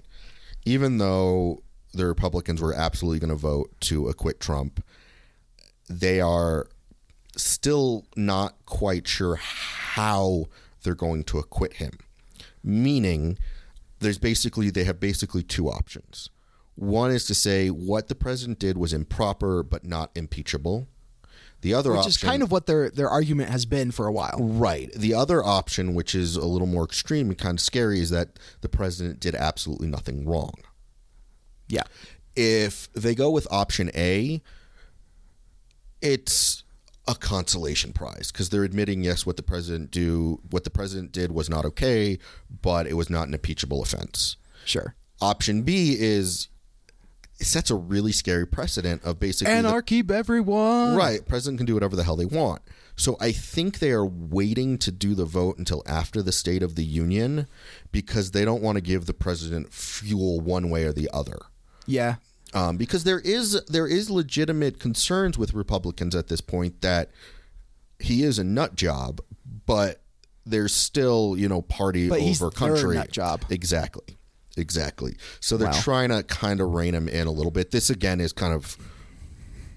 even though the Republicans were absolutely going to vote to acquit Trump, they are still not quite sure how they're going to acquit him. Meaning, there's basically they have basically two options. One is to say what the president did was improper but not impeachable. The other Which option is kind of what their their argument has been for a while. Right. The other option, which is a little more extreme and kind of scary, is that the president did absolutely nothing wrong. Yeah. If they go with option A, it's a consolation prize because they're admitting yes, what the president do, what the president did was not okay, but it was not an impeachable offense. Sure. Option B is it sets a really scary precedent of basically the- Anarchy, everyone. Right. President can do whatever the hell they want. So I think they are waiting to do the vote until after the State of the Union because they don't want to give the president fuel one way or the other. Yeah. Um, because there is there is legitimate concerns with Republicans at this point that he is a nut job, but there's still you know party But over country nut job. Exactly, exactly. So they're Wow. trying to kind of rein him in a little bit. This again is kind of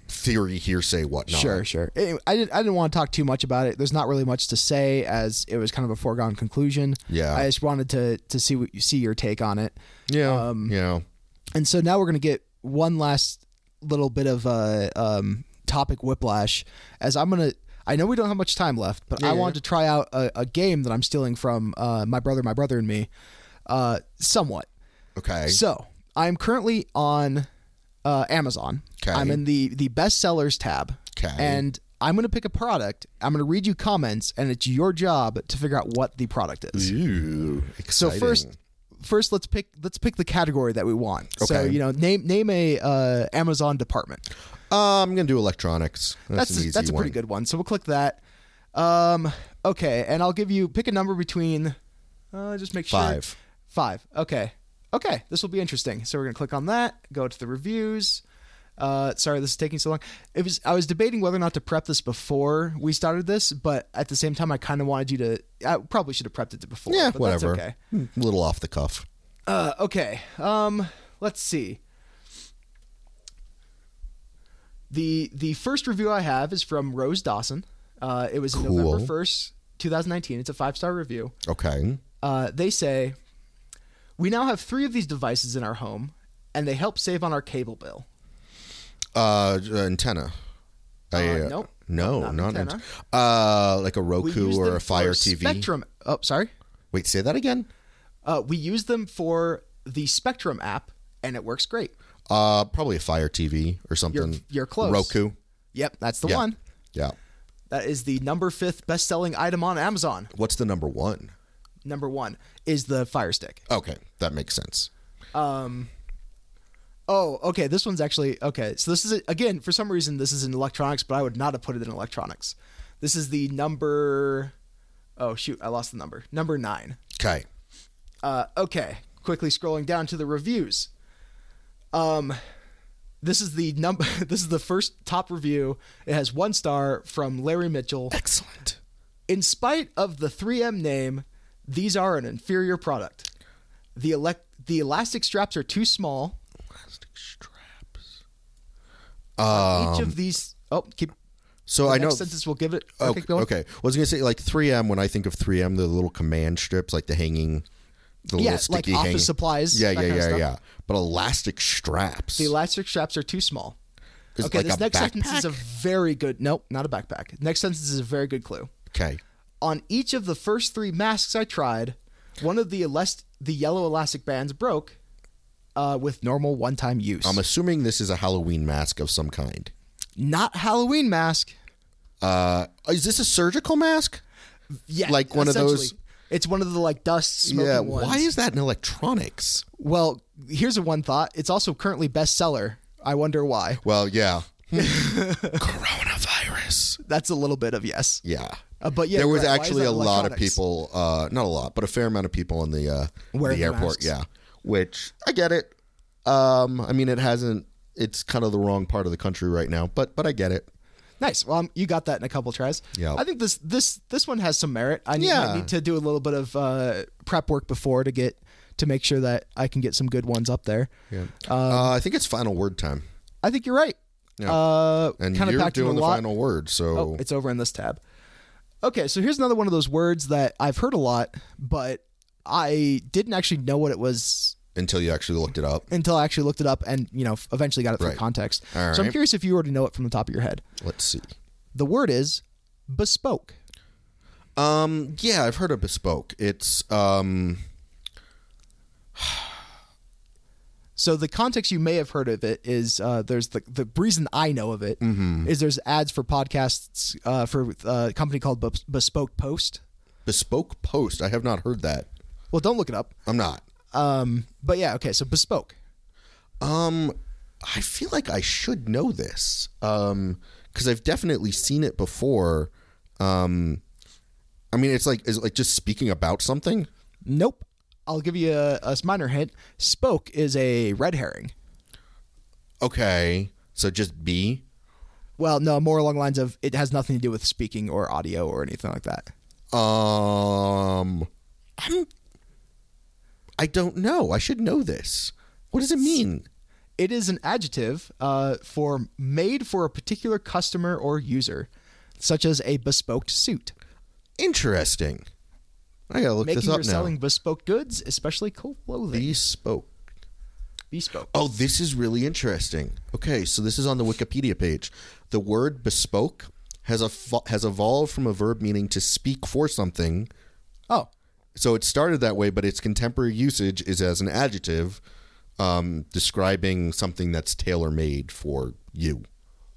theory, hearsay, whatnot. Sure, sure. Anyway, I didn't. I didn't want to talk too much about it. There's not really much to say, as it was kind of a foregone conclusion. Yeah. I just wanted to to see what you see your take on it. Yeah, Um, yeah. And so now we're gonna get one last little bit of uh, um, topic whiplash, as I'm gonna. I know we don't have much time left, but I Yeah. wanted to try out a, a game that I'm stealing from uh, my brother, my brother, and me, uh, somewhat. Okay. So I'm currently on uh, Amazon. Okay. I'm in the the bestsellers tab. Okay. And I'm going to pick a product. I'm going to read you comments, and it's your job to figure out what the product is. Ooh, So first, first let's pick let's pick the category that we want. Okay. So you know, name name a uh, Amazon department. Uh, I'm gonna do electronics. That's, That's an a, that's a pretty good one. So we'll click that. Um, okay, and I'll give you pick a number between. Uh, just make sure Five. Five. Okay. Okay. This will be interesting. So we're gonna click on that. Go to the reviews. Uh, sorry, this is taking so long. It was. I was debating whether or not to prep this before we started this, but at the same time, I kind of wanted you to. I probably should have prepped it before. Yeah, but whatever. That's okay. A little off the cuff. Uh, okay. Um, let's see. The the first review I have is from Rose Dawson. Uh, it was in Cool. November first, two thousand nineteen. It's a five star review. Okay. Uh, they say, "We now have three of these devices in our home, and they help save on our cable bill." Uh, antenna. Uh, A, nope. No, Not not, an an Uh, like a Roku or a Fire TV. Spectrum. Oh, sorry. Wait, say that again. Uh, we use them for the Spectrum app, and it works great. Uh, probably a Fire TV or something. you're close. Roku. Yep, that's the Yeah. one. Yeah. That is the number fifth best selling item on Amazon. What's the number one? Number one is the Fire Stick. Okay, that makes sense. Um, oh, okay. This one's actually okay. So this is again for some reason this is in electronics, but I would not have put it in electronics. This is the number. Oh shoot, I lost the number. Number nine. Okay. Uh, okay, quickly scrolling down to the reviews. Um, this is the number. This is the first top review. It has one star from Larry Mitchell. Excellent. In spite of the 3M name, these are an inferior product. The elect the elastic straps are too small. Plastic straps. Each Um, of these. Oh, keep. so the I next know. sentence will give it. Okay, Okay, on. okay. I was gonna say like 3M. When I think of 3M, the little command strips, like the hanging, the Yeah, little sticky like office hanging. supplies. Yeah, yeah, yeah, yeah. But elastic straps. The elastic straps are too small. is Okay, like this next sentence is a very good. Nope, not a backpack. Next sentence is a very good clue. Okay. On each of the first three masks I tried, one of the elast- the yellow elastic bands broke uh, with normal one-time use. I'm assuming this is a Halloween mask of some kind. not Halloween mask. Uh, is this a surgical mask? Yeah, Like one of those- It's one of the like dust smoking yeah. ones. Why is that in electronics? Well, here's a one thought. It's also currently bestseller. I wonder why. Well, yeah. Coronavirus. That's a little bit of yes. Yeah. Uh, but yeah, there was right. Actually a lot of people, uh, not a lot, but a fair amount of people in the uh, the airport. masks. Yeah, which I get it. Um, I mean, it hasn't. It's kind of the wrong part of the country right now, but but I get it. Nice. Well, um, you got that in a couple tries. Yeah. I think this this this one has some merit. I need, Yeah. I need to do a little bit of uh, prep work before to get to make sure that I can get some good ones up there. Yeah. uh, I think it's final word time, I think you're right. Yeah. Uh, and you're doing the final word. So Oh, it's over in this tab. Okay, so here's another one of those words that I've heard a lot, but I didn't actually know what it was until you actually looked it up, until I actually looked it up and you know eventually got it through Right. context. All So I'm curious if you already know it from the top of your head. let's see. The word is bespoke. Um, yeah, I've heard of bespoke. It's um, So the context you may have heard of it is uh, there's the the reason I know of it is Mm-hmm. there's ads for podcasts uh, for uh, a company called Bespoke Post. bespoke post. I have not heard that. Well, don't look it up. I'm not. Um, but yeah, okay. So bespoke. Um, I feel like I should know this. Um, because I've definitely seen it before. Um, I mean, it's like is it like just speaking about something. Nope. I'll give you a, a minor hint. Spoke is a red herring. Okay, so just B. Well, no, more along the lines of it has nothing to do with speaking or audio or anything like that. Um, I'm. I don't know. I should know this. What does it mean? It is an adjective uh, for made for a particular customer or user, such as a bespoke suit. Interesting. I gotta look Making this or up now. selling bespoke goods, especially clothing. Bespoke. Bespoke. Oh, this is really interesting. Okay, so this is on the Wikipedia page. The word bespoke has a has evolved from a verb meaning to speak for something. Oh, So it started that way, but its contemporary usage is as an adjective um, describing something that's tailor made for you.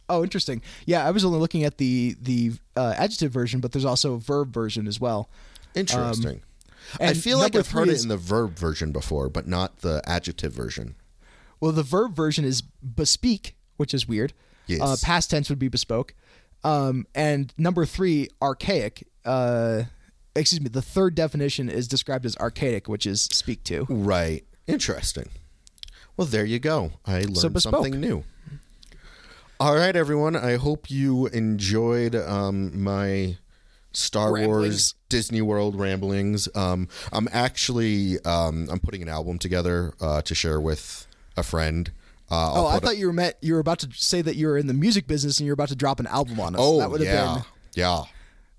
oh, interesting. Yeah, I was only looking at the the uh, adjective version, but there's also a verb version as well. Interesting. I feel like I've heard three it is- in the verb version before, but not the adjective version. Well, the verb version is bespeak, which is weird. Yes. Uh, past tense would be bespoke. Um, and number three, archaic. Uh, excuse me. The third definition is described as archaic, which is speak to. Right. Interesting. Well, there you go. I learned bespoke. something new. All right, everyone. I hope you enjoyed um, my Star Ramblings. Wars Disney World ramblings. Um, I'm actually um, I'm putting an album together uh, to share with a friend. Uh, Oh, I put a- thought you were met. You were about to say that you were in the music business and you're about to drop an album on us. oh that would have yeah, been. yeah,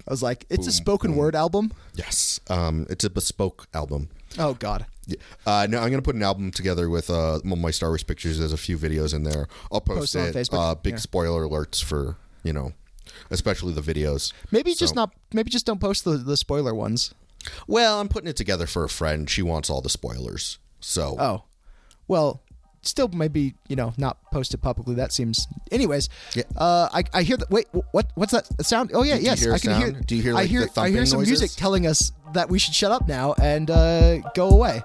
I was like, it's a spoken word album. yes. Um, it's a bespoke album. Oh God. Yeah. Uh, no, I'm going to put an album together with uh, one of my Star Wars pictures. There's a few videos in there. I'll post, Post it on it. Facebook? Uh, big Yeah. spoiler alerts for you know, especially the videos. Maybe just not. Maybe just don't post the the spoiler ones. Well, I'm putting it together for a friend. She wants all the spoilers. So Oh, well, still maybe you know not post it publicly. That seems. Anyways, Yeah. uh, I I hear that. Wait, what what's that sound? Oh yeah, you yes, hear I can sound? hear. Do you hear, I hear I hear some noises? music telling us that we should shut up now and uh, go away.